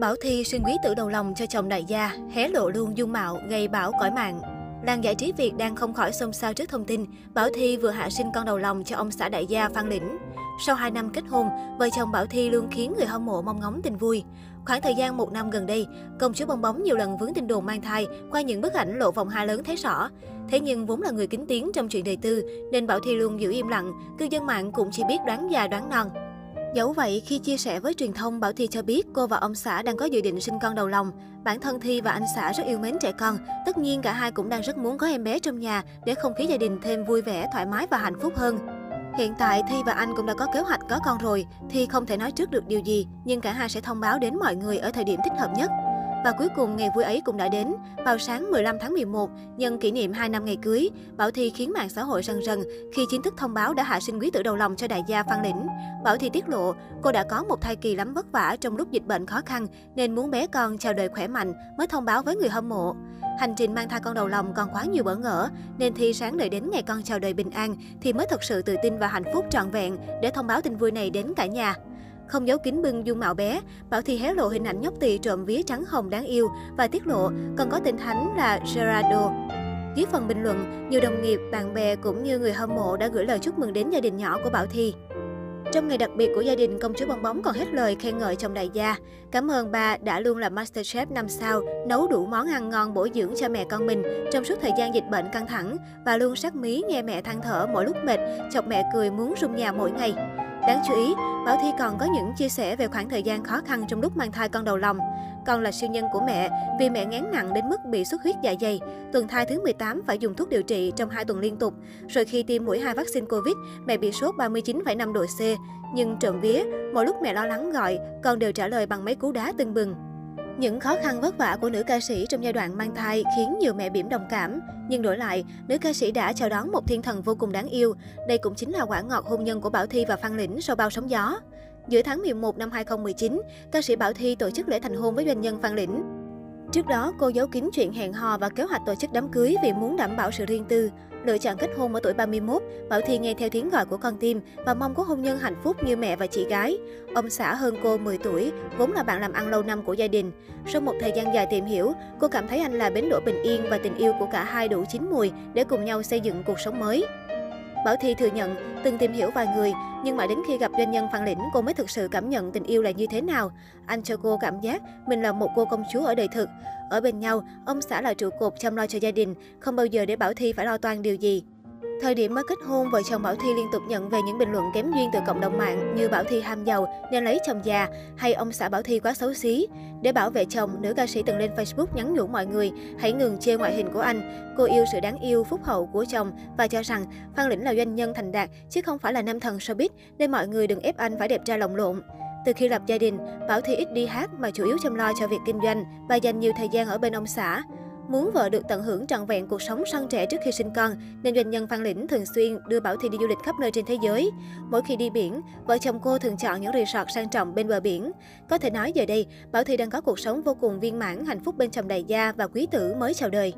Bảo Thi xin quý tử đầu lòng cho chồng đại gia, hé lộ luôn dung mạo, gây bão cõi mạng. Làng giải trí Việt đang không khỏi xôn xao trước thông tin Bảo Thi vừa hạ sinh con đầu lòng cho ông xã đại gia Phan Lĩnh. Sau 2 năm kết hôn, vợ chồng Bảo Thi luôn khiến người hâm mộ mong ngóng tình vui. Khoảng thời gian một năm gần đây, công chúa bong bóng nhiều lần vướng tin đồn mang thai qua những bức ảnh lộ vòng hai lớn thấy rõ. Thế nhưng vốn là người kính tiếng trong chuyện đời tư, nên Bảo Thi luôn giữ im lặng, cư dân mạng cũng chỉ biết đoán già đoán non. Dẫu vậy, khi chia sẻ với truyền thông, Bảo Thi cho biết cô và ông xã đang có dự định sinh con đầu lòng. Bản thân Thi và anh xã rất yêu mến trẻ con. Tất nhiên cả hai cũng đang rất muốn có em bé trong nhà để không khí gia đình thêm vui vẻ, thoải mái và hạnh phúc hơn. Hiện tại Thi và anh cũng đã có kế hoạch có con rồi. Thi không thể nói trước được điều gì, nhưng cả hai sẽ thông báo đến mọi người ở thời điểm thích hợp nhất. Và cuối cùng ngày vui ấy cũng đã đến. Vào sáng 15 tháng 11, nhân kỷ niệm 2 năm ngày cưới, Bảo Thi khiến mạng xã hội rần rần khi chính thức thông báo đã hạ sinh quý tử đầu lòng cho đại gia Phan Lĩnh. Bảo Thi tiết lộ, cô đã có một thai kỳ lắm vất vả trong lúc dịch bệnh khó khăn nên muốn bé con chào đời khỏe mạnh mới thông báo với người hâm mộ. Hành trình mang thai con đầu lòng còn quá nhiều bỡ ngỡ, nên Thi sáng đợi đến ngày con chào đời bình an thì mới thật sự tự tin và hạnh phúc trọn vẹn để thông báo tin vui này đến cả nhà. Không giấu kín bưng dung mạo bé, Bảo Thy hé lộ hình ảnh nhóc tỳ trộm vía trắng hồng đáng yêu và tiết lộ còn có tên thánh là Gerardo. Dưới phần bình luận, nhiều đồng nghiệp, bạn bè cũng như người hâm mộ đã gửi lời chúc mừng đến gia đình nhỏ của Bảo Thy. Trong ngày đặc biệt của gia đình, công chúa bong bóng còn hết lời khen ngợi chồng đại gia. Cảm ơn bà đã luôn là Masterchef 5 sao, nấu đủ món ăn ngon bổ dưỡng cho mẹ con mình trong suốt thời gian dịch bệnh căng thẳng và luôn sát mí nghe mẹ than thở mỗi lúc mệt, chọc mẹ cười muốn rung nhà mỗi ngày. Đáng chú ý, Bảo Thi còn có những chia sẻ về khoảng thời gian khó khăn trong lúc mang thai con đầu lòng. Con là siêu nhân của mẹ vì mẹ ngán nặng đến mức bị xuất huyết dạ dày. Tuần thai thứ 18 phải dùng thuốc điều trị trong 2 tuần liên tục. Rồi khi tiêm mũi 2 vaccine Covid, mẹ bị sốt 39,5 độ C. Nhưng trộm vía, mỗi lúc mẹ lo lắng gọi, con đều trả lời bằng mấy cú đá tưng bừng. Những khó khăn vất vả của nữ ca sĩ trong giai đoạn mang thai khiến nhiều mẹ bỉm đồng cảm. Nhưng đổi lại, nữ ca sĩ đã chào đón một thiên thần vô cùng đáng yêu. Đây cũng chính là quả ngọt hôn nhân của Bảo Thi và Phan Lĩnh sau bao sóng gió. Giữa tháng 11 năm 2019, ca sĩ Bảo Thi tổ chức lễ thành hôn với doanh nhân Phan Lĩnh. Trước đó, cô giấu kín chuyện hẹn hò và kế hoạch tổ chức đám cưới vì muốn đảm bảo sự riêng tư. Lựa chọn kết hôn ở tuổi 31, Bảo Thi nghe theo tiếng gọi của con tim và mong có hôn nhân hạnh phúc như mẹ và chị gái. Ông xã hơn cô 10 tuổi, vốn là bạn làm ăn lâu năm của gia đình. Sau một thời gian dài tìm hiểu, cô cảm thấy anh là bến đỗ bình yên và tình yêu của cả hai đủ chín mùi để cùng nhau xây dựng cuộc sống mới. Bảo Thi thừa nhận từng tìm hiểu vài người, nhưng mãi đến khi gặp doanh nhân Phan Lĩnh, cô mới thực sự cảm nhận tình yêu là như thế nào. Anh cho cô cảm giác mình là một cô công chúa ở đời thực. Ở bên nhau, ông xã là trụ cột chăm lo cho gia đình, không bao giờ để Bảo Thi phải lo toan điều gì. Thời điểm mới kết hôn, vợ chồng Bảo Thi liên tục nhận về những bình luận kém duyên từ cộng đồng mạng như Bảo Thi ham giàu nên lấy chồng già hay ông xã Bảo Thi quá xấu xí. Để bảo vệ chồng, nữ ca sĩ từng lên Facebook nhắn nhủ mọi người hãy ngừng chê ngoại hình của anh. Cô yêu sự đáng yêu, phúc hậu của chồng và cho rằng Phan Lĩnh là doanh nhân thành đạt chứ không phải là nam thần showbiz nên mọi người đừng ép anh phải đẹp trai lồng lộn. Từ khi lập gia đình, Bảo Thi ít đi hát mà chủ yếu chăm lo cho việc kinh doanh và dành nhiều thời gian ở bên ông xã. Muốn vợ được tận hưởng trọn vẹn cuộc sống săn trẻ trước khi sinh con, nên doanh nhân Phan Lĩnh thường xuyên đưa Bảo Thi đi du lịch khắp nơi trên thế giới. Mỗi khi đi biển, vợ chồng cô thường chọn những resort sang trọng bên bờ biển. Có thể nói giờ đây, Bảo Thi đang có cuộc sống vô cùng viên mãn, hạnh phúc bên chồng đại gia và quý tử mới chào đời.